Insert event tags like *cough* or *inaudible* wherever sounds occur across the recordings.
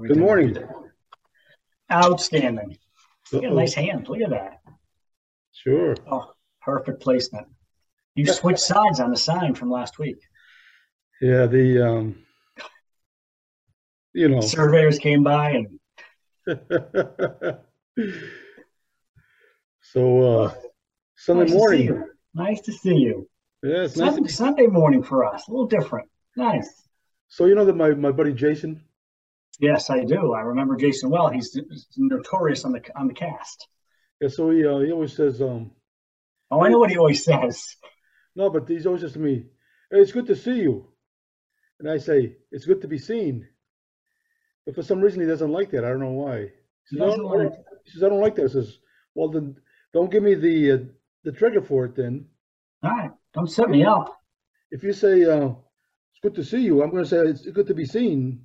Good morning. Outstanding. You got a nice hand. Look at that. Sure. Oh, perfect placement. You switched sides on the sign from last week. Yeah, the um you know Surveyors came by and *laughs* so uh Sunday nice morning. you. Nice to see you. Yeah, it's nice. Sunday, Sunday morning for us. A little different. Nice. So you know that my, my buddy Jason, Yes, I do. I remember Jason well. He's notorious on the on the cast. yeah, so he uh, he always says, um Oh, I know what he always says. no, but he's always says to me, Hey, it's good to see you. And I say, It's good to be seen. But for some reason he doesn't like that. I don't know why. He He says, I doesn't don't, like he says, I don't like that. I says, Well then don't give me the uh, the trigger for it then. All right, don't set me up. if you say uh, it's good to see you, I'm going to say it's good to be seen.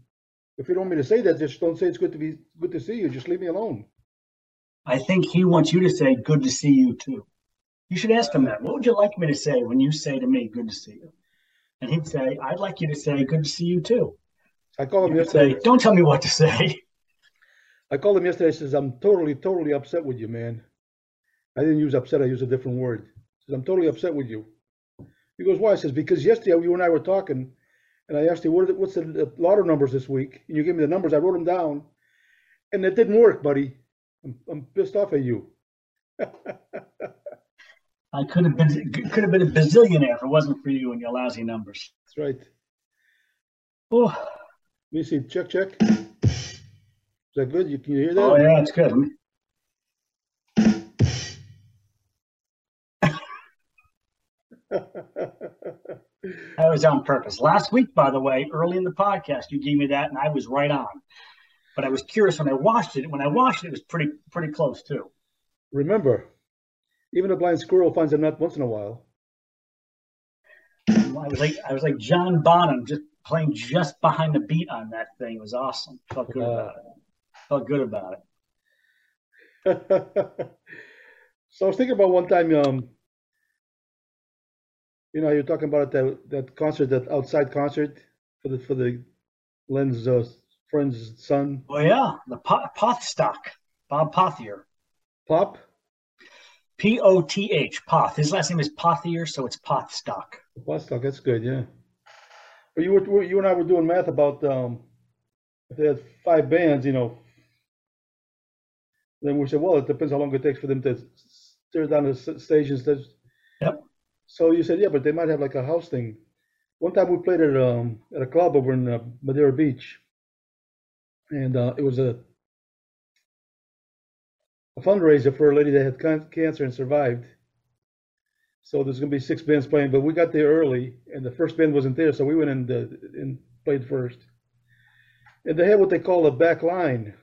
If you don't want me to say that, just don't say it's good to be good to see you. Just leave me alone. I think he wants you to say "Good to see you" too. You should ask him that. What would you like me to say when you say to me "Good to see you"? And he'd say, "I'd like you to say "Good to see you" too." I called him could say, yesterday. "Don't tell me what to say." I called him yesterday. I says I'm totally, totally upset with you, man. I didn't use upset. I used a different word. I says I'm totally upset with you. He goes, why? I says because yesterday you and I were talking, and I asked you what the, what's the, the lotto numbers this week, and you gave me the numbers. I wrote them down, and it didn't work, buddy. I'm, I'm pissed off at you. *laughs* I could have been could have been a bazillionaire if it wasn't for you and your lousy numbers. That's right. Oh, Let me see. Check, check. Is that good? You can you hear that? oh yeah, it's good. That was on purpose. Last week, by the way, early in the podcast, you gave me that, and I was right on. But I was curious when I watched it. When I watched it, it was pretty pretty close too. Remember, even a blind squirrel finds a nut once in a while. I was like I was like John Bonham, just playing just behind the beat on that thing. It was awesome. Felt good about it. Felt good about it. *laughs* so I was thinking about one time, um, you know, you're talking about that that concert, that outside concert for the for the Len's uh, friend's son, Oh yeah, the Pot, Pothstock, Bob Pothier, Pop. P O T H, Poth. His last name is Pothier, so it's Pothstock. Woodstock, that's good, yeah. But you were you and I were doing math about um, if they had five bands, you know. Then we said, well, it depends how long it takes for them to tear down the s- stations. That's- Yep. So you said, yeah, but they might have like a house thing. One time we played at um at a club over in uh, Madeira Beach, and uh, it was a a fundraiser for a lady that had can- cancer and survived. So there's gonna be six bands playing, but we got there early, and the first band wasn't there, so we went in the, and played first. And they had what they call a back line.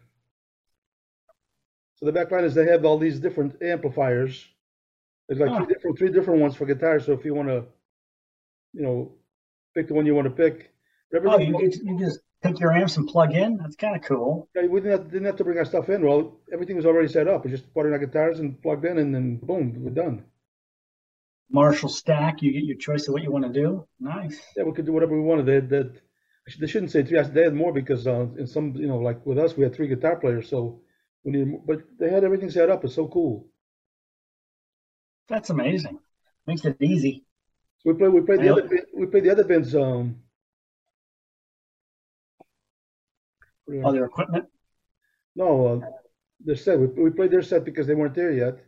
So the back line is they have all these different amplifiers. There's like three different three different ones for guitar. So if you want to, you know, pick the one you want to pick. Oh, you, you just pick your amps and plug in. That's kind of cool. Yeah, we didn't have, didn't have to bring our stuff in. Well, everything was already set up. We just put in our guitars and plugged in, and then boom, we're done. Marshall stack. You get your choice of what you want to do. Nice. Yeah, we could do whatever we wanted. They, that they shouldn't say three. They had more because uh, in some, you know, like with us, we had three guitar players, so we needed. more- But they had everything set up. It's so cool. That's amazing. Makes it easy. So we played. We played the Yeah. other. We played the other bands. Um, Other equipment. no, uh, their set. We, we played their set because they weren't there yet,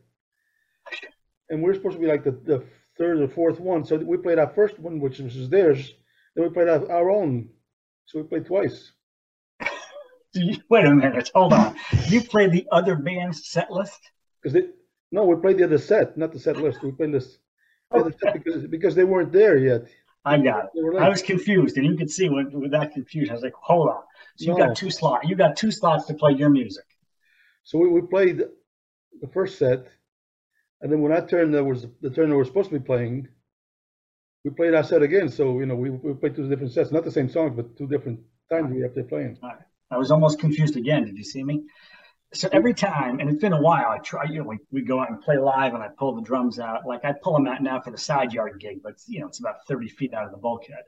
and we are supposed to be like the, the third or fourth one. So we played our first one, which was theirs. Then we played our, our own. So we played twice. *laughs* Wait a minute. Hold on. You played the other band's set list? Because no, we played the other set, not the set list. We played this the other set because because they weren't there yet. I got it. I was confused, and you could see with, with that confusion. I was like, hold on. So you No. got two slots. You got two slots to play your music. So we, we played the first set, and then when I turned that was the turn that we're supposed to be playing, we played our set again. So you know we, we played two different sets, not the same songs, but two different times we have to playing. I was almost confused again. Did you see me? So every time, and it's been a while, I try, you know, we, we go out and play live and I pull the drums out. Like I pull them out now for the side yard gig, but you know, it's about 30 feet out of the bulkhead.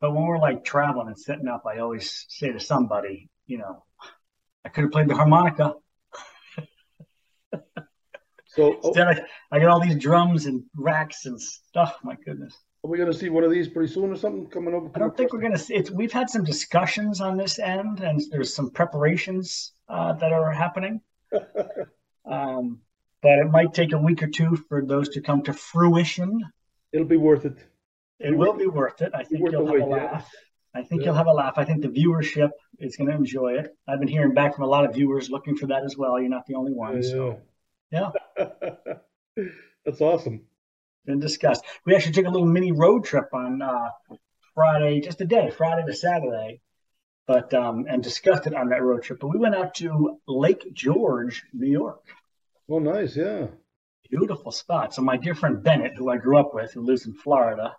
But when we're like traveling and setting up, I always say to somebody, you know, I could have played the harmonica. So oh, Instead, I, I got all these drums and racks and stuff. My goodness. Are we gonna see one of these pretty soon or something coming over? I don't think we're gonna see it's we've had some discussions on this end and there's some preparations uh, that are happening. *laughs* Um, but it might take a week or two for those to come to fruition. It'll be worth it. It will be worth it. I think you'll have a wait, yeah. laugh. I think Yeah. you'll have a laugh. I think the viewership is going to enjoy it. I've been hearing back from a lot of viewers looking for that as well. You're not the only one. So, yeah, *laughs* That's awesome. Been discussed. We actually took a little mini road trip on uh, Friday, just a day, Friday to Saturday, but um, and discussed it on that road trip. But we went out to Lake George, New York. Oh, nice. Yeah. Beautiful spot. So my dear friend Bennett, who I grew up with, who lives in Florida,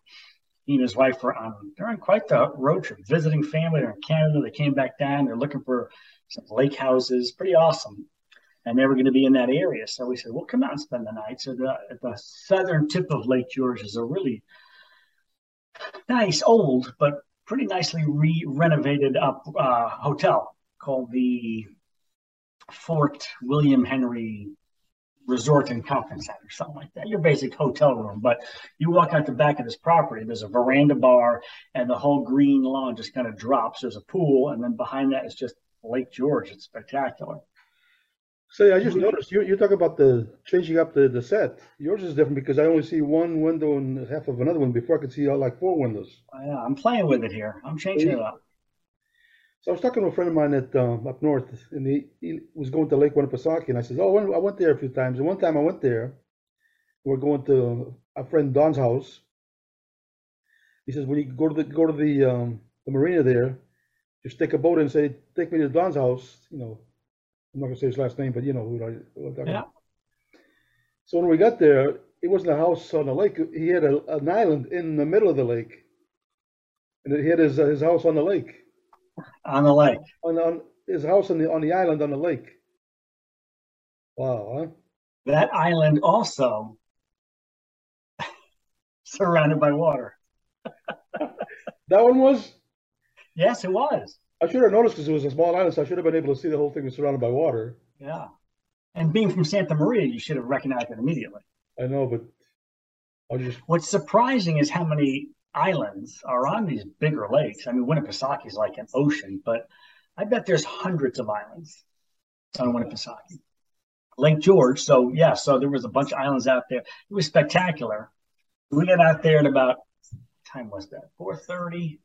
he and his wife were on they're on quite the road trip, visiting family. They're in Canada. They came back down. They're looking for some lake houses. Pretty awesome. And they were going to be in that area. So we said, well, come out and spend the night. So the the southern tip of Lake George is a really nice, old, but pretty nicely re renovated up uh, hotel called the Fort William Henry resort and conference center, something like that. Your basic hotel room. But you walk out the back of this property, there's a veranda bar, and the whole green lawn just kind of drops. There's a pool, and then behind that is just Lake George. It's spectacular. Say, I just noticed you, you talk about the changing up the, the set. Yours is different because I only see one window and half of another one before I could see all like four windows. Yeah, I'm playing with it here. I'm changing it up. So I was talking to a friend of mine at um, up north, and he, he was going to Lake Winnipesaukee, and I said, "Oh, I went- I went there a few times." And one time I went there, we're going to a friend Don's house. He says, "When you go to the go to the um, the marina there, just take a boat and say, take me to Don's house." You know, I'm not gonna say his last name, but you know who I, who I'm Yeah. about. So when we got there, it wasn't a house on the lake. He had a, an island in the middle of the lake, and he had his uh, his house on the lake On the lake. on, on his house on the on the island on the lake. Wow, huh? That island also *laughs* surrounded by water. *laughs* That one was. Yes, it was. I should have noticed because it was a small island, so I should have been able to see the whole thing was surrounded by water. Yeah. And being from Santa Maria, you should have recognized it immediately. I know, but I just What's surprising is how many islands are on these bigger lakes. I mean, Winnipesaukee is like an ocean, but I bet there's hundreds of islands on Winnipesaukee. Lake George. So yeah, so there was a bunch of islands out there. It was spectacular. We got out there at about what time was that? 4:30,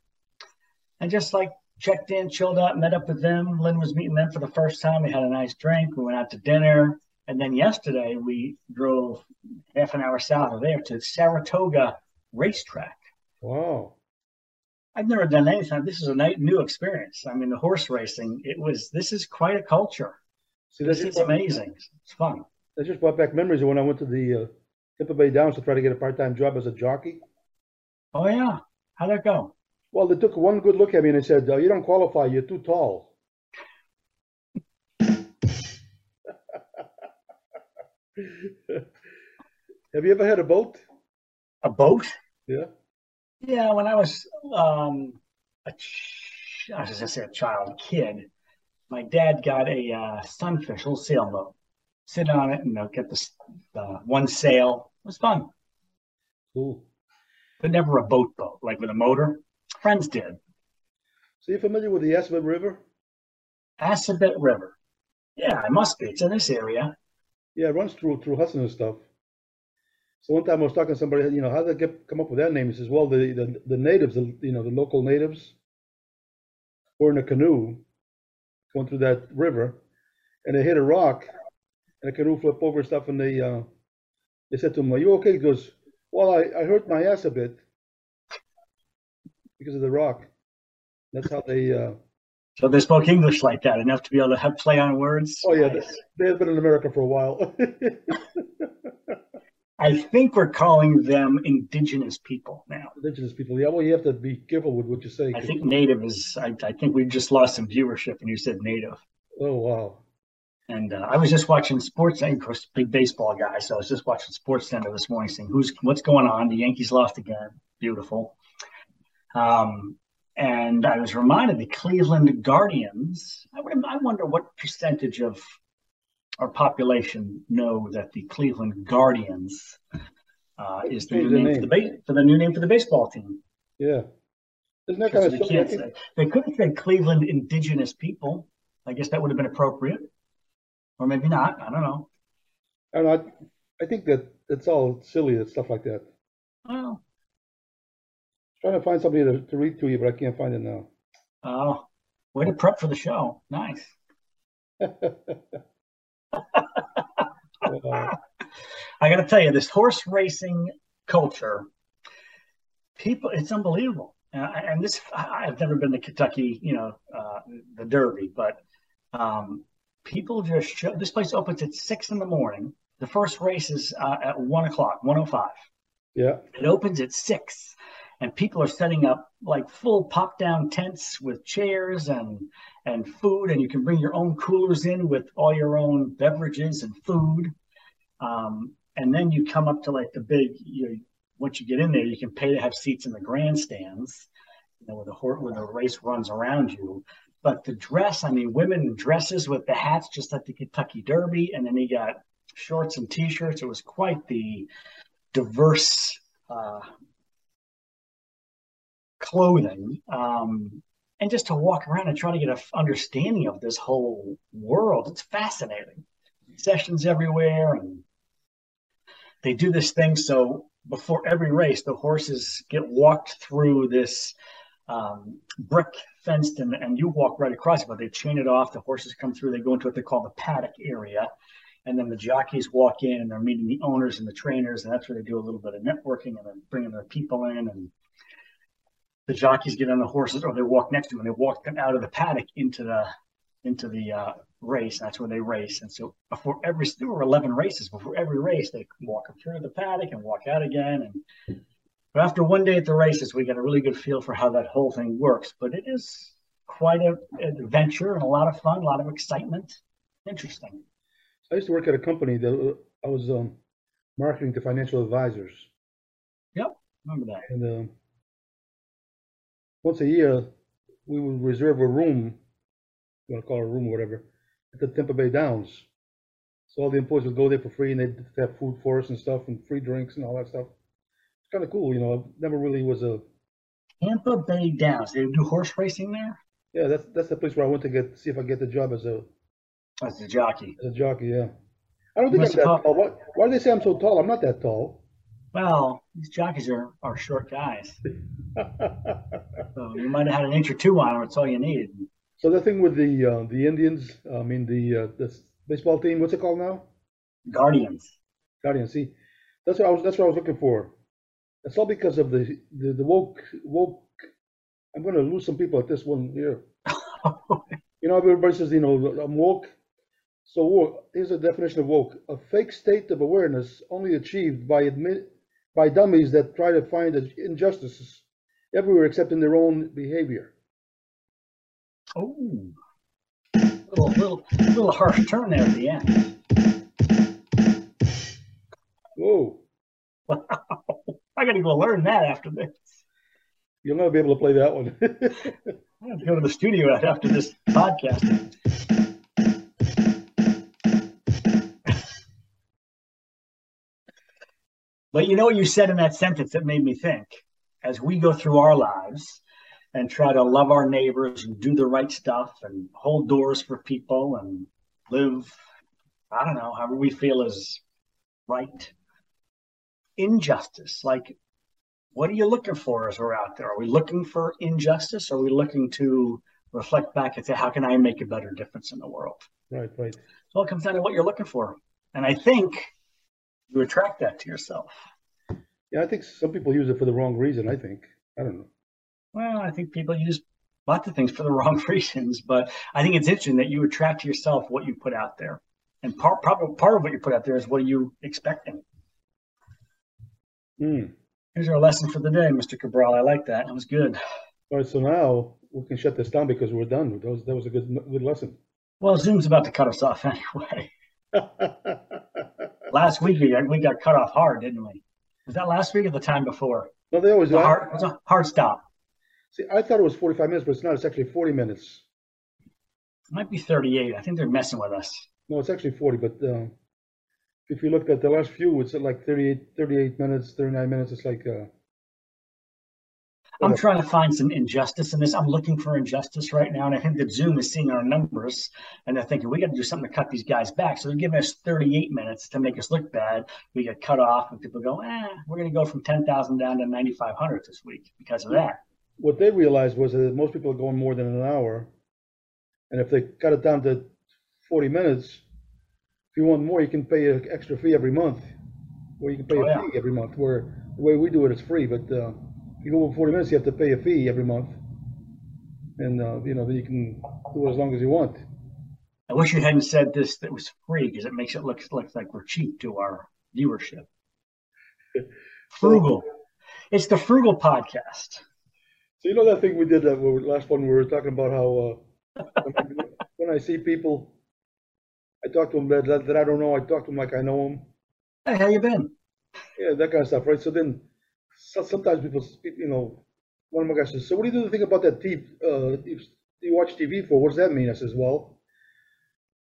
and just like checked in, chilled out, met up with them. Lynn was meeting them for the first time. We had a nice drink. We went out to dinner, and then yesterday we drove half an hour south of there to Saratoga Racetrack. wow. I've never done anything. This is a new experience. I mean, the horse racing. It was. This is quite a culture. See, This is amazing. It's fun. that just brought back memories of when I went to the uh, Tampa Bay Downs to try to get a part-time job as a jockey. Oh yeah. How'd that go? Well, they took one good look at me and they said, uh, "You don't qualify. You're too tall." *laughs* Have you ever had a boat? A boat? Yeah. Yeah. When I was um, a ch- I was just gonna say a child, kid, my dad got a uh, sunfish, little sailboat. Sit on it and you know, get the uh, one sail. It was fun, Cool. but never a boat boat like with a motor. Friends did. So you familiar with the Assabet River? Assabet River. Yeah, it must be. It's in this area. Yeah, it runs through through Hudson and stuff. So one time I was talking to somebody, you know, how did they get come up with that name? He says, well, the the, the natives, the, you know, the local natives, were in a canoe going through that river, and they hit a rock, and the canoe flipped over and stuff, and they uh, they said to him, "Are you okay?" He goes, "Well, I, I hurt my ass a bit because of the rock." That's how they. Uh, So they spoke English like that enough to be able to have play on words. oh yeah, they, Nice. they have been in America for a while. *laughs* I think we're calling them indigenous people now. Indigenous people, yeah. Well, you have to be careful with what you say. I think native is, I, I think we just lost some viewership when you said native. Oh wow. And uh, I was just watching sports, and of course, big baseball guy. So I was just watching Sports Center this morning, seeing who's what's going on. The Yankees lost again. Beautiful. Um, and I was reminded the Cleveland Guardians. I, would, I wonder what percentage of our population know that the Cleveland Guardians uh, is the new the name, for the ba- for the new name for the baseball team. Yeah. Isn't that kind of they can't say they could have said Cleveland Indigenous People. I guess that would have been appropriate, or maybe not. I don't know. I don't know. I, I think that it's all silly and stuff like that. Well, Trying to find somebody to, to read to you, but I can't find it now. oh, way to prep for the show. Nice. *laughs* I got to tell you, this horse racing culture, people, it's unbelievable. And, and this, I- I've never been to Kentucky, you know, uh, the Derby, but um, people just show. This place opens at six in the morning. The first race is uh, at one o'clock, one o five. yeah. It opens at six, and people are setting up like full pop down tents with chairs and and food, and you can bring your own coolers in with all your own beverages and food. Um, and then you come up to like the big. You once you get in there, you can pay to have seats in the grandstands, you know, where the where the race runs around you. But the dress, I mean, women dresses with the hats, just like the Kentucky Derby, and then you got shorts and t-shirts. It was quite the diverse uh, clothing um, and just to walk around and try to get an understanding of this whole world it's fascinating sessions everywhere and they do this thing so before every race the horses get walked through this um, brick fenced and, and you walk right across it but they chain it off the horses come through they go into what they call the paddock area and then the jockeys walk in and they're meeting the owners and the trainers, and that's where they do a little bit of networking and then bringing their people in. And the jockeys get on the horses, or they walk next to them, and they walk them out of the paddock into the into the uh, race. That's where they race. And so before every there were eleven races. Before every race, they walk them through the paddock and walk out again. And but after one day at the races, we get a really good feel for how that whole thing works. But it is quite a, an adventure and a lot of fun, a lot of excitement. Interesting. I used to work at a company that uh, I was um, marketing to financial advisors. Yep, remember that? And um, once a year, we would reserve a room, you want to call it a room or whatever, at the Tampa Bay Downs. So all the employees would go there for free and they'd have food for us and stuff and free drinks and all that stuff. It's kind of cool, you know. I never really was a, Tampa Bay Downs. They do horse racing there yeah, that's that's the place where I went to get see if I get the job as a as a jockey. as a jockey. Yeah, I don't think I'm that tall. Why, why do they say I'm so tall? I'm not that tall. Well, these jockeys are, are short guys. *laughs* *laughs* So you might have had an inch or two on them. That's all you needed. so the thing with the uh, the Indians, I mean the uh, the baseball team, what's it called now? Guardians. Guardians. See, that's what I was. That's what I was looking for. It's all because of the the, the woke woke. I'm going to lose some people at this one here. *laughs* You know, everybody says, you know, I'm woke. So woke. Here's a definition of woke: a fake state of awareness only achieved by admit by dummies that try to find injustices everywhere except in their own behavior. oh, little little little harsh turn there at the end. Whoa! Wow, *laughs* I got to go learn that after this. You'll never be able to play that one. I have to go to the studio after this podcast. But you know what you said in that sentence that made me think? As we go through our lives and try to love our neighbors and do the right stuff and hold doors for people and live, I don't know, however we feel is right. Injustice, like what are you looking for as we're out there? Are we looking for injustice? Or are we looking to reflect back and say, how can I make a better difference in the world? right, right. So it comes down to what you're looking for. And I think you attract that to yourself. Yeah, I think some people use it for the wrong reason. I think. I don't know. Well, I think people use lots of things for the *laughs* wrong reasons, but I think it's interesting that you attract to yourself what you put out there. And part, probably part of what you put out there is what are you expecting? Hmm. Here's our lesson for the day, Mr. Cabral. I like that. That was good. All right, so now we can shut this down because we're done. That was that was a good good lesson. Well, Zoom's about to cut us off *laughs* anyway. *laughs* Last week we got, we got cut off hard, didn't we? Was that last week or the time before? no, they always It was a do. hard, it was a hard stop. See, I thought it was 45 minutes, but it's not. It's actually 40 minutes. It might be 38. I think they're messing with us. No, it's actually 40, but uh, if you look at the last few, it's at like 38, 38 minutes, 39 minutes. It's like, uh, I'm trying to find some injustice in this. I'm looking for injustice right now, and I think that Zoom is seeing our numbers and they're thinking we got to do something to cut these guys back. So they're giving us 38 minutes to make us look bad. We get cut off, and people go, "Eh, we're going to go from 10,000 down to 9,500 this week because of that." what they realized was that most people are going more than an hour. And if they cut it down to 40 minutes, if you want more, you can pay an extra fee every month, or you can pay Oh, a yeah. fee every month. Where the way we do it, it's free, but uh, you go over 40 minutes, you have to pay a fee every month, and uh, you know then you can do it as long as you want. I wish you hadn't said this that was free because it makes it look, look like we're cheap to our viewership. *laughs* Frugal. It's the Frugal Podcast. So you know that thing we did that we- last one, we were talking about how uh, when, *laughs* I, when I see people, I talk to them that, that, that I don't know. I talk to them like I know them. Hey, how you been? Yeah, that kind of stuff, right? So then, so, sometimes people, speak, you know, one of my guys says, "So what do you do think about that TV? Uh, you, watch TV for? What does that mean?" I says, "Well,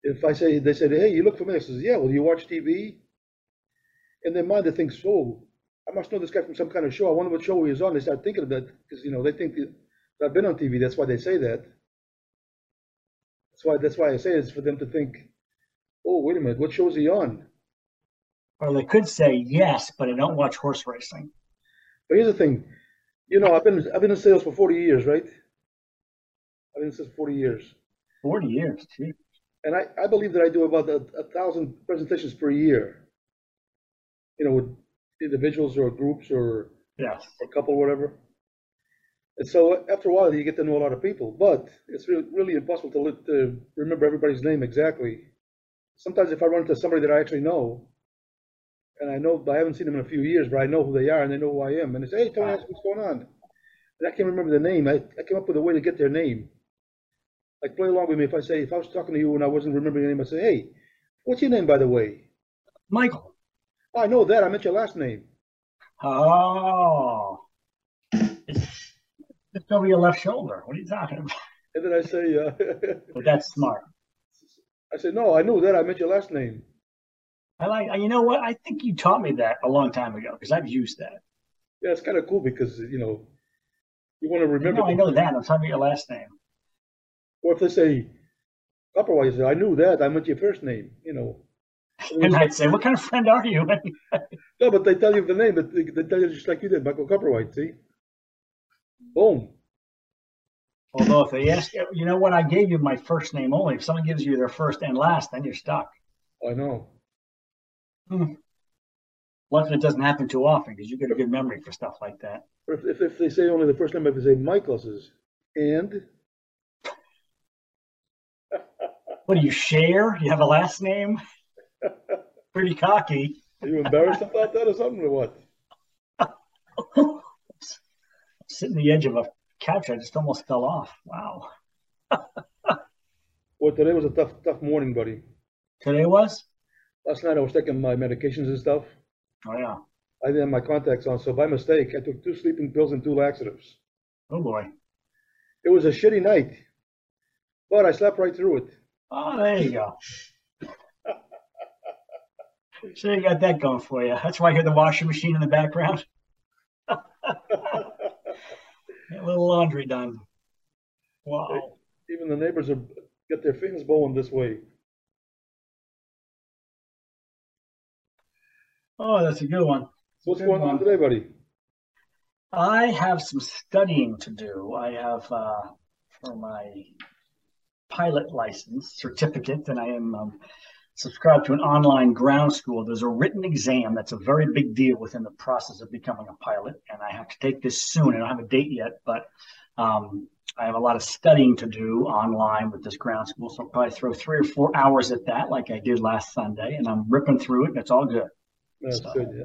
if I say they said, hey, you look familiar," I says, "Yeah, well, you watch TV?" And their mind they think, "So I must know this guy from some kind of show. I wonder what show he was on." They start thinking of that because you know they think that I've been on TV. That's why they say that. That's why that's why I say it's for them to think, "Oh, wait a minute, what show is he on?" Or they could say yes, but I don't watch horse racing. But here's the thing, you know, I've been I've been in sales for 40 years, right? I've been in sales for 40 years, 40 years, and I, I believe that I do about a, a thousand presentations per year. You know, with individuals or groups or Yes. a couple, or whatever. And so after a while, you get to know a lot of people, but it's really, really impossible to, to remember everybody's name exactly. Sometimes if I run into somebody that I actually know, and I know, but I haven't seen them in a few years, but I know who they are and they know who I am, and they say, hey, Tony, ask what's going on? And I can't remember the name. I, I came up with a way to get their name. Like, play along with me. If I say, if I was talking to you and I wasn't remembering your name, I say, hey, what's your name, by the way? Michael. Oh, I know that. I meant your last name. Oh. It's just over your left shoulder. What are you talking about? And then I say, uh, *laughs* But that's smart. I said, no, I knew that. I meant your last name. I like, you know what? I think you taught me that a long time ago because I've used that. Yeah, it's kind of cool because, you know, you want to remember. No. I know that. I'm talking about your last name. Or if they say, Copperwhite, you I knew that. I meant your first name, you know. *laughs* And I'd say, what kind of friend are you? *laughs* No, but they tell you the name, but they, they tell you just like you did, Michael Copperwhite, see? Boom. Although if they ask, you know what? I gave you my first name only. If someone gives you their first and last, then you're stuck. I know. Hmm. Luckily, it doesn't happen too often because you get a good memory for stuff like that. If, if, if they say only the first name, if they say Michael, says, and *laughs* What do you share? You have a last name? *laughs* Pretty cocky. are you embarrassed about that or something or what? *laughs* Sitting the edge of a couch, I just almost fell off. Wow. Well, today was a tough, tough morning, buddy. Today was? Last night I was taking my medications and stuff. Oh, yeah. I didn't have my contacts on, so by mistake, I took two sleeping pills and two laxatives. Oh, boy. It was a shitty night, but I slept right through it. Oh, there you go. *laughs* So you got that going for you. That's why I hear the washing machine in the background. *laughs* A little laundry done. Wow. Even the neighbors are get their fins blowing this way. Oh, that's a good one. What's Good going on today, buddy? I have some studying to do. I have uh, for my pilot license certificate, and I am um, subscribed to an online ground school. There's a written exam that's a very big deal within the process of becoming a pilot, and I have to take this soon. I don't have a date yet, but um, I have a lot of studying to do online with this ground school. So I'll probably throw three or four hours at that, like I did last Sunday, and I'm ripping through it, and it's all good. That's So- good. Yeah.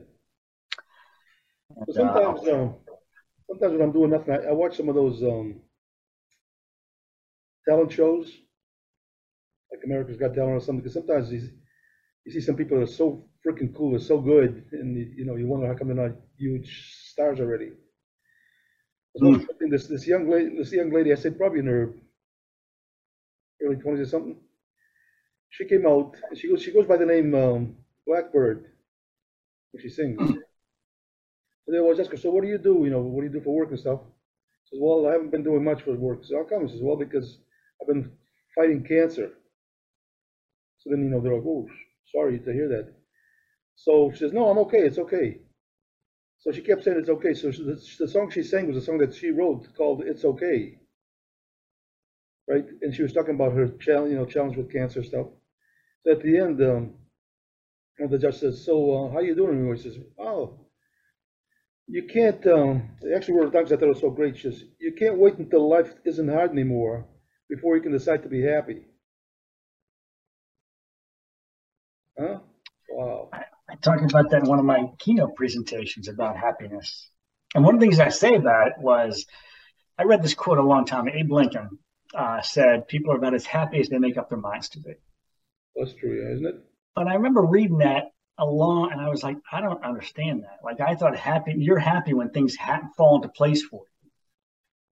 And, But uh, sometimes, um, sometimes when I'm doing nothing, I, I watch some of those um, talent shows, like America's Got Talent or something. Because sometimes these, you see some people that are so freaking cool, they're so good, and you, you know you wonder how come they're not huge stars already. I was this, this young lady, this young lady, I said probably in her early twenties or something. She came out, and she goes, she goes by the name, um, Blackbird, when she sings. So they always ask her, so what do you do, you know, what do you do for work and stuff? She says, well, I haven't been doing much for work. So how come? She says, well, because I've been fighting cancer. So then, you know, they're like, oh, sorry to hear that. So she says, no, I'm okay, it's okay. So she kept saying it's okay. So she, the, the song she sang was a song that she wrote called "It's Okay," right? And she was talking about her challenge, you know, challenge with cancer stuff. So at the end, um, and the judge says, "So uh, how you doing?" He says, "Oh, you can't." Um, actually, one of the times I thought it was so great. She says, "You can't wait until life isn't hard anymore before you can decide to be happy." Huh? Wow. I talked about that in one of my keynote presentations about happiness. And one of the things I say about it was I read this quote a long time. Abe Lincoln uh, said, People are about as happy as they make up their minds to be. That's true, isn't it? But I remember reading that along and I was like, I don't understand that. Like, I thought happy, you're happy when things ha- fall into place for you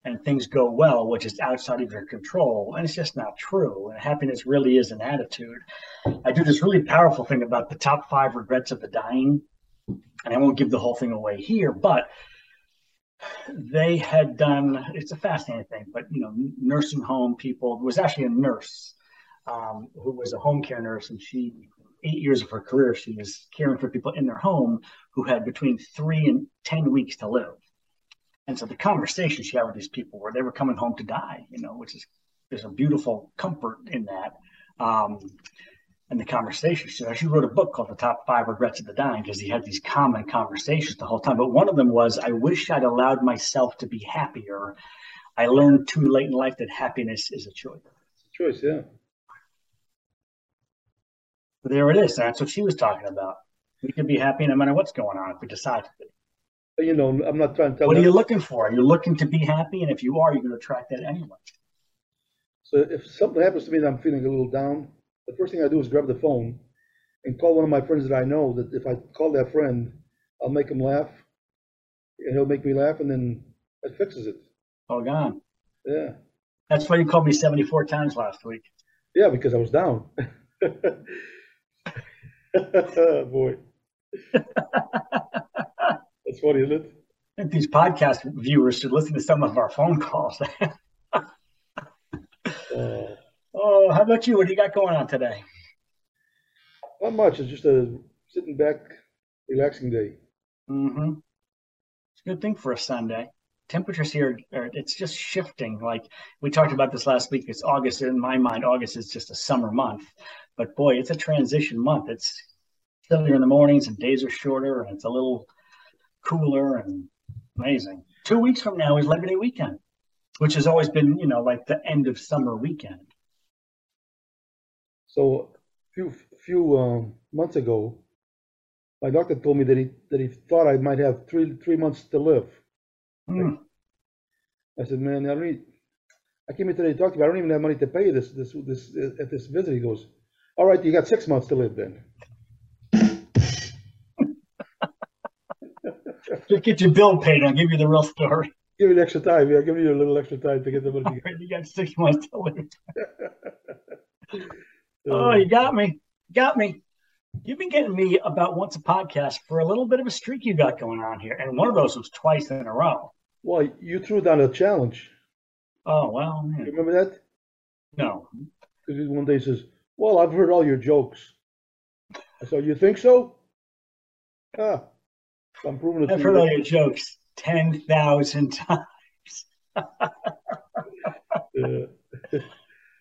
and things go well, which is outside of your control. And it's just not true. And happiness really is an attitude. I do this really powerful thing about the top five regrets of the dying. And I won't give the whole thing away here, but they had done it's a fascinating thing, but you know, nursing home people was actually a nurse um, who was a home care nurse, and she eight years of her career she was caring for people in their home who had between three and ten weeks to live. And so the conversations she had with these people were they were coming home to die, you know, which is there's a beautiful comfort in that. Um, and the conversation. So she wrote a book called The Top Five Regrets of the Dying because he had these common conversations the whole time. But one of them was, I wish I'd allowed myself to be happier. I learned too late in life that happiness is a choice. It's a choice, yeah. There it is. That's what she was talking about. We can be happy no matter what's going on if we decide to be. You know, I'm not trying to tell you. What are you looking for? Are you looking to be happy? And if you are, you're going to attract that anyway. So if something happens to me and I'm feeling a little down, the first thing I do is grab the phone and call one of my friends that I know that if I call that friend, I'll make him laugh and he'll make me laugh and then it fixes it. All gone. Yeah. That's why you called me 74 times last week. Yeah, because I was down. *laughs* *laughs* Boy. That's funny, isn't it? I think these podcast viewers should listen to some of our phone calls. *laughs* Uh, oh, how about you? What do you got going on today? not much. It's just a sitting back, relaxing day. Mm-hmm. It's a good thing for a Sunday. Temperatures here, are, it's just shifting. Like we talked about this last week. It's August. In my mind, August is just a summer month. But boy, it's a transition month. It's chillier in the mornings and days are shorter and it's a little cooler and amazing. Two weeks from now is Labor Day weekend, which has always been, you know, like the end of summer weekend. So a few few um, months ago, my doctor told me that he that he thought I might have three three months to live. Mm. I said, man, I don't need, I came in today to talk to you. I don't even have money to pay you this this this at this visit. He goes, all right, you got six months to live then. *laughs* Just get your bill paid. I'll give you the real story. Give me extra time. Yeah, give you a little extra time to get the money. You got six months to live. *laughs* Oh, Uh, you got me. Got me. You've been getting me about once a podcast for a little bit of a streak you got going on here. And one of those was twice in a row. well, you threw down a challenge. Oh, well, You remember that? no. Because one day he says, "Well, I've heard all your jokes." So "You think so?" Ah, I'm proving it. I've to heard you. all your jokes 10,000 *laughs* times. Uh,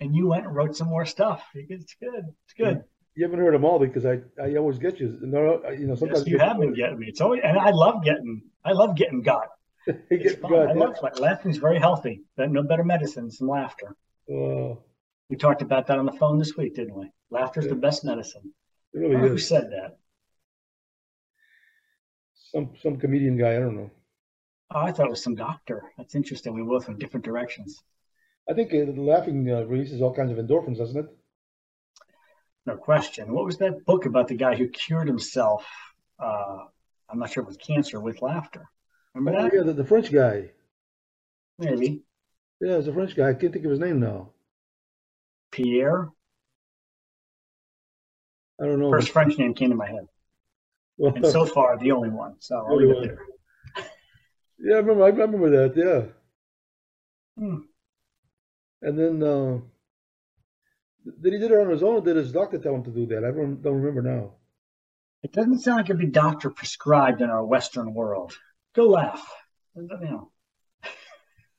And you went and wrote some more stuff. It's good. It's good. you haven't heard them all because I, I always get you. No, you know sometimes Yes, you have been getting me. It's always, and I love getting, I love getting got. *laughs* It's get fun. got, I love like, laughing's very healthy. There's No better medicine than laughter. yeah. We talked about that on the phone this week, didn't we? Laughter's the best medicine. it really Who said that? Some some comedian guy. I don't know. Oh, I thought it was some doctor. That's interesting. We both went different directions. I think uh, laughing uh, releases all kinds of endorphins, doesn't it? No question. What was that book about the guy who cured himself? Uh, I'm not sure with cancer with laughter. Remember Oh, that? yeah, the, the French guy. Maybe Yeah, it was a French guy. I can't think of his name now. Pierre. I don't know. First French name came to my head, Well, *laughs* and so far the only one. So I'll leave it there. yeah, I remember. I remember that. Yeah. Hmm. And then, uh, did he did it on his own? Or did his doctor tell him to do that? I don't, don't remember now. It doesn't sound like it'd be doctor prescribed in our Western world. Go laugh. You know,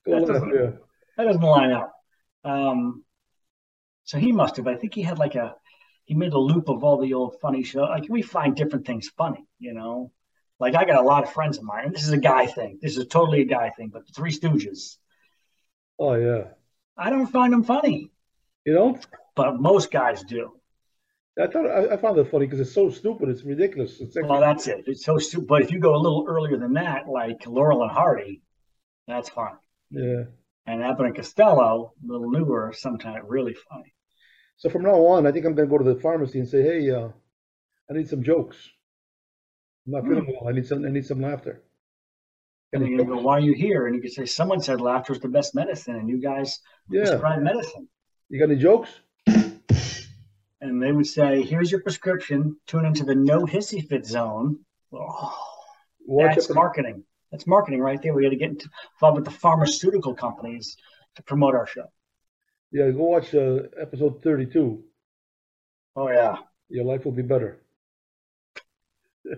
Go That laugh, doesn't- yeah. that doesn't line up. Um, so he must have. I think he had like a. He made a loop of all the old funny show. Like we find different things funny, you know. Like I got a lot of friends of mine, and this is a guy thing. This is totally a guy thing. But the Three Stooges, Oh yeah. I don't find them funny, You don't? but most guys do. I thought I, I found it funny because it's so stupid. It's ridiculous. It's Well, that's it. It's so stupid. But if you go a little earlier than that, like Laurel and Hardy, that's fine. yeah. And Abbott and Costello, a little newer, sometimes really funny. So from now on, I think I'm gonna go to the pharmacy and say, "Hey, uh, I need some jokes. I'm not feeling well. I need some. I need some laughter." And gonna go, why are you here? And you can say, someone said laughter is the best medicine, and you guys Yeah. prescribe medicine. You got any jokes? And they would say, here's your prescription. Tune into the no hissy fit zone. Oh, Watch that's marketing. That's marketing right there. We got to get into, involved with the pharmaceutical companies to promote our show. Yeah, go watch uh, episode 32. Oh yeah. Your life will be better. *laughs*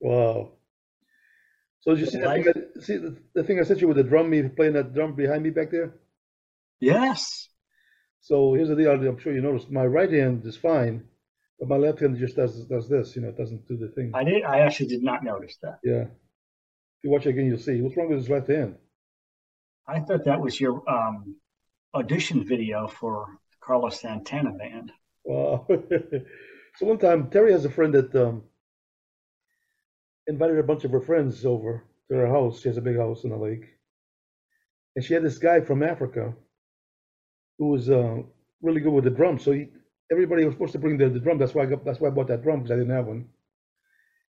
wow. So did you see, that thing I, see the, the thing I sent you with the drum, me playing that drum behind me back there? Yes. So here's the deal. I'm sure you noticed. My right hand is fine, but my left hand just does does this. You know, it doesn't do the thing. I did. I actually did not notice that. Yeah. If you watch it again, you'll see. What's wrong with his left hand? I thought that was your um, audition video for Carlos Santana band. Wow. *laughs* so one time, Terry has a friend that um, invited a bunch of her friends over to her house. She has a big house in the lake. And she had this guy from Africa who was uh, really good with the drums. So he, everybody was supposed to bring the, the drum. That's why I got, that's why I bought that drum because I didn't have one.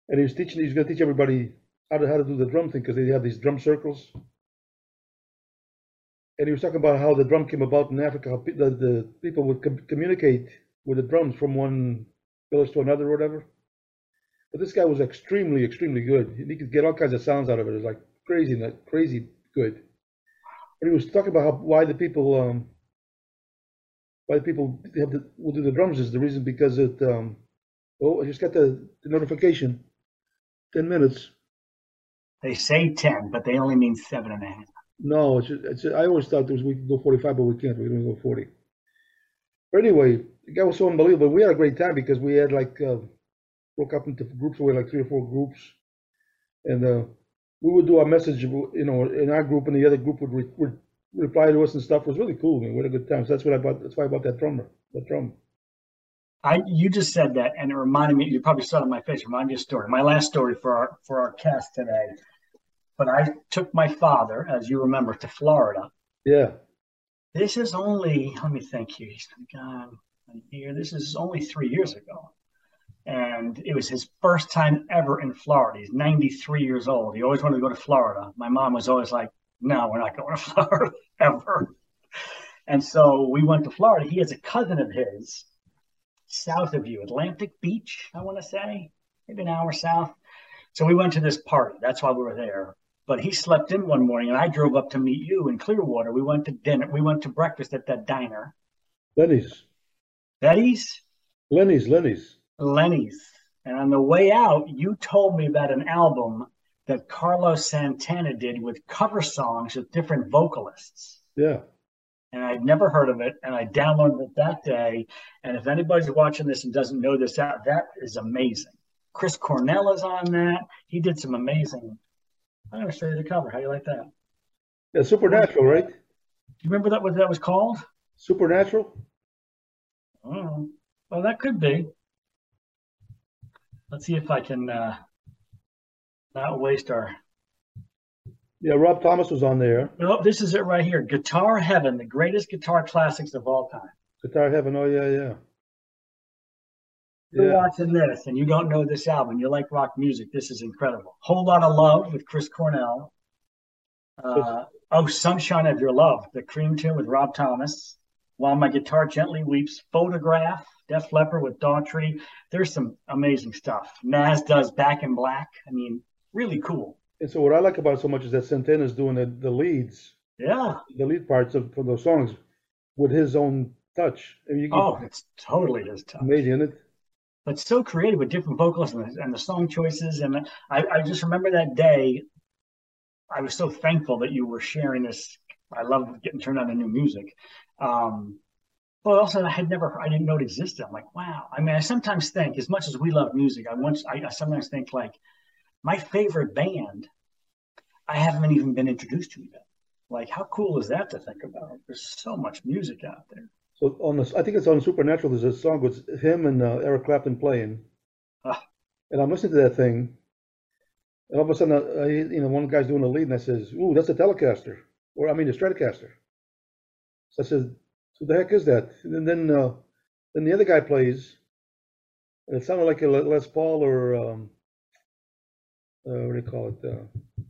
And he was teaching. He was going to teach everybody how to how to do the drum thing because they have these drum circles. And he was talking about how the drum came about in Africa. How pe- the, the people would com- communicate with the drums from one village to another or whatever. But this guy was extremely, extremely good. He could get all kinds of sounds out of it. It was like crazy, crazy good. And he was talking about how, why the people, um, why the people have the, will do the drums is the reason because it. Um, oh, I just got the, the notification. Ten minutes. They say 10, but they only mean seven and a half. No, it's, it's I always thought was, we could go 45, but we can't. We can only go 40. But anyway, the guy was so unbelievable. We had a great time because we had like uh, broke up into groups. We had like three or four groups, and uh, we would do our message, you know, in our group, and the other group would, re- would reply to us and stuff. It was really cool. Man. We had a good time. So that's what I bought. That's why I bought that drummer, that drum. I you just said that, and it reminded me. You probably saw it on my face. It reminded me a story. My last story for our for our cast today. But I took my father, as you remember, to Florida. Yeah. This is only let me think here. He's gone a year. This is only three years ago, and it was his first time ever in Florida. He's 93 years old. He always wanted to go to Florida. My mom was always like, "No, we're not going to *laughs* Florida ever." And so we went to Florida. He has a cousin of his south of you, Atlantic Beach, I want to say, maybe an hour south. So we went to this party. That's why we were there. But he slept in one morning, and I drove up to meet you in Clearwater. We went to dinner. We went to breakfast at that diner, Lenny's. Betty's, Lenny's. Lenny's. Lenny's. And on the way out, you told me about an album that Carlos Santana did with cover songs with different vocalists. Yeah. and I'd never heard of it, and I downloaded it that day. And if anybody's watching this and doesn't know this out, that is amazing. Chris Cornell is on that. He did some amazing. I'm going to show you the cover. How do you like that? Yeah. Supernatural, right? Do you remember that what that was called? Supernatural. Oh, well, that could be. Let's see if I can uh, not waste our. Yeah. Rob Thomas was on there. No, this is it right here. Guitar Heaven, the greatest guitar classics of all time. Guitar Heaven. Oh yeah, yeah. You're Yeah. watching this and you don't know this album, you like rock music, this is incredible. Whole lot of love with Chris Cornell. Uh, oh, Sunshine of Your Love, the Cream tune with Rob Thomas. While My Guitar Gently Weeps, Photograph, Def Leppard with Daughtry. There's some amazing stuff. Nas does Back in Black. I mean, really cool. And so what I like about it so much is that Santana's doing the, the leads, Yeah. the lead parts of for those songs with his own touch. I mean, Oh, it's totally his touch. amazing, isn't it? But so creative with different vocalists and the, and the song choices. And I, I just remember that day. I was so thankful that you were sharing this. I love getting turned on to new music. Um, but also, I had never, I didn't know it existed. I'm like, wow. I mean, I sometimes think, as much as we love music, I once, I, I sometimes think like, my favorite band, I haven't even been introduced to yet. Like, how cool is that to think about? There's so much music out there. So on this, I think it's on Supernatural. There's a song with him and uh, Eric Clapton playing, Ah. and I'm listening to that thing, and all of a sudden, uh, I, you know, one guy's doing the lead, and I says, "Ooh, that's a Telecaster," or I mean, a Stratocaster. So I said, "What the heck is that?" And then, uh, then the other guy plays, and it sounded like a Les Paul or um, uh, what do you call it? Uh,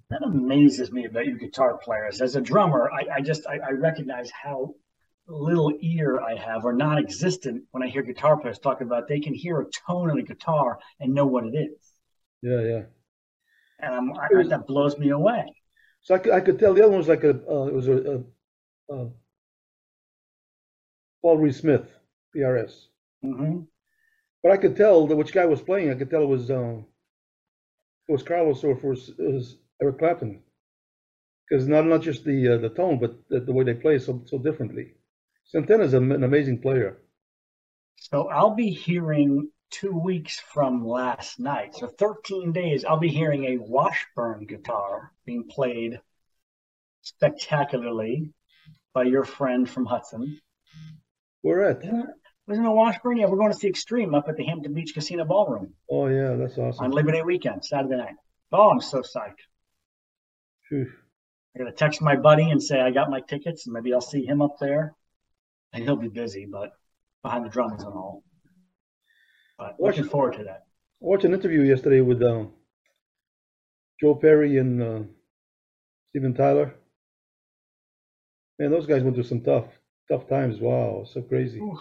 That amazes me about you guitar players. As a drummer, I, I just I, I recognize how little ear I have are non-existent when I hear guitar players talk about they can hear a tone on a guitar and know what it is. yeah, yeah. And I'm, I, that blows me away. So I could, I could tell the other one was like a, uh, it was a, a, a Paul Reed Smith, PRS. hmm But I could tell that which guy was playing. I could tell it was, um, it was Carlos or if it was, it was Eric Clapton. Because not not just the uh, the tone, but the, the way they play so so differently. Santana's an amazing player. So I'll be hearing two weeks from last night. So 13 days, I'll be hearing a Washburn guitar being played spectacularly by your friend from Hudson. Where at? Wasn't it Washburn? Yeah, we're going to see Extreme up at the Hampton Beach Casino Ballroom Oh yeah, that's awesome. on. Labor Day weekend, Saturday night. Oh, I'm so psyched. Phew. I gotta text my buddy and say I got my tickets, and maybe I'll see him up there. And he'll be busy, but behind the drums and all. But looking forward to that. I watched an interview yesterday with um, Joe Perry and uh, Steven Tyler. Man, those guys went through some tough, tough times. Wow, so crazy. *laughs*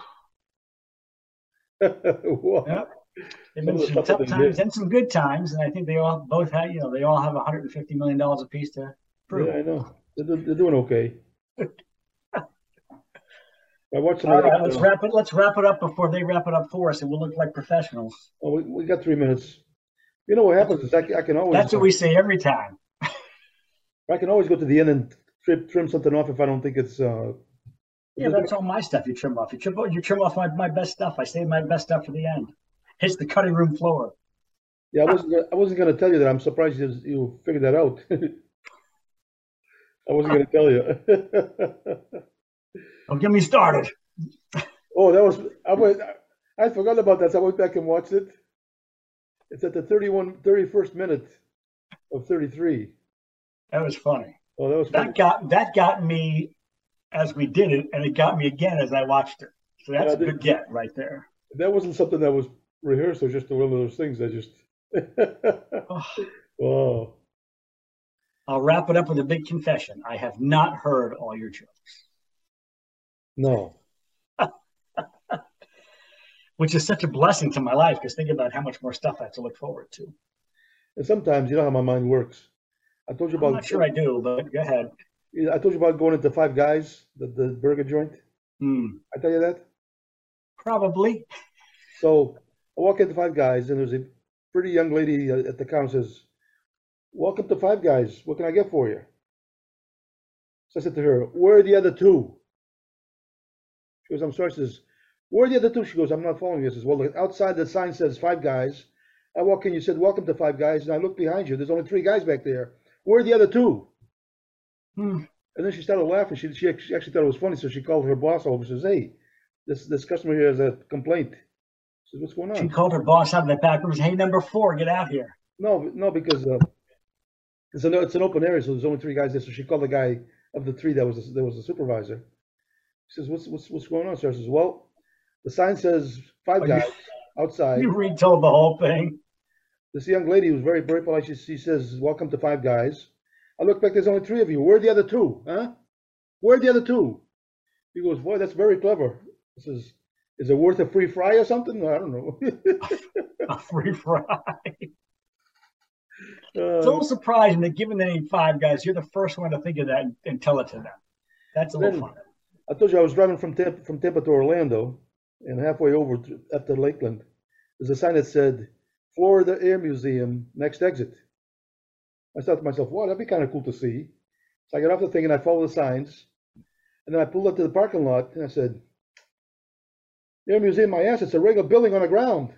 Wow. Yep. They've Some been some tough times and some good times, and I think they all both have, you know, they all have 150 million dollars apiece to prove. Yeah, I know. They're, they're doing okay. *laughs* Some the- right, let's wrap it. Let's wrap it up before they wrap it up for us, and we'll look like professionals. Oh, we, we got three minutes. You know what happens is I, I can always That's what we say every time. *laughs* I can always go to the end and trim, trim something off if I don't think it's uh Yeah, that's all my stuff. You trim off. You trim. You trim off my, my best stuff. I save my best stuff for the end. Hits the cutting room floor. yeah I wasn't I wasn't gonna tell you that I'm surprised you, you figured that out. *laughs* I wasn't gonna tell you. *laughs* Don't get me started. oh, that was I went I forgot about that. So I went back and watched it. It's at the 31 31st minute of 33. That was funny. Oh, that was funny. That got that got me as we did it, and it got me again as I watched it. So that's Yeah, a I good get right there. That wasn't something that was rehearsed. It was just one of those things that just. *laughs* Oh, oh, I'll wrap it up with a big confession. I have not heard all your jokes, no. *laughs* which is such a blessing to my life. Because think about how much more stuff I have to look forward to. And sometimes you know how my mind works. I told you I'm about. not sure I do, but go ahead. I told you about going into Five Guys, the, the burger joint. Hmm, I tell you that. probably. So I walk into Five Guys, and there's a pretty young lady uh, at the counter says, "Welcome to Five Guys. What can I get for you?" So I said to her, "Where are the other two? She goes, "I'm sorry." She says, "Where are the other two? She goes, "I'm not following you." I says, "Well, look, outside the sign says Five Guys. I walk in. You said, "Welcome to Five Guys," and I look behind you. There's only three guys back there. Where are the other two? Hmm. And then she started laughing. She, she actually actually thought it was funny, so she called her boss over. Says, "Hey, this this customer here has a complaint." She Says, "What's going on? She called her boss out of the back room and Hey, number four, get out here. No, no, because uh, it's an it's an open area, so there's only three guys there. So she called the guy of the three that was that was the supervisor. She says, "What's what's what's going on, sir?" I says, "Well, the sign says five guys outside." You retold the whole thing. This young lady was very very polite. She, she says, "Welcome to Five Guys." I look back, there's only three of you. Where are the other two? Huh? Where are the other two? He goes, boy, that's very clever. I says, is it worth a free fry or something? I don't know. *laughs* A free fry. *laughs* It's a Uh, little surprising that given the name Five Guys, you're the first one to think of that and, and tell it to them. That's a little Then- fun. I told you I was driving from Tampa, from Tampa to Orlando, and halfway over to, up to Lakeland, there's a sign that said Florida Air Museum, next exit. I thought to myself, wow, that'd be kind of cool to see. So I got off the thing and I followed the signs, and then I pulled up to the parking lot and I said, Air Museum, my ass, it's a regular building on the ground.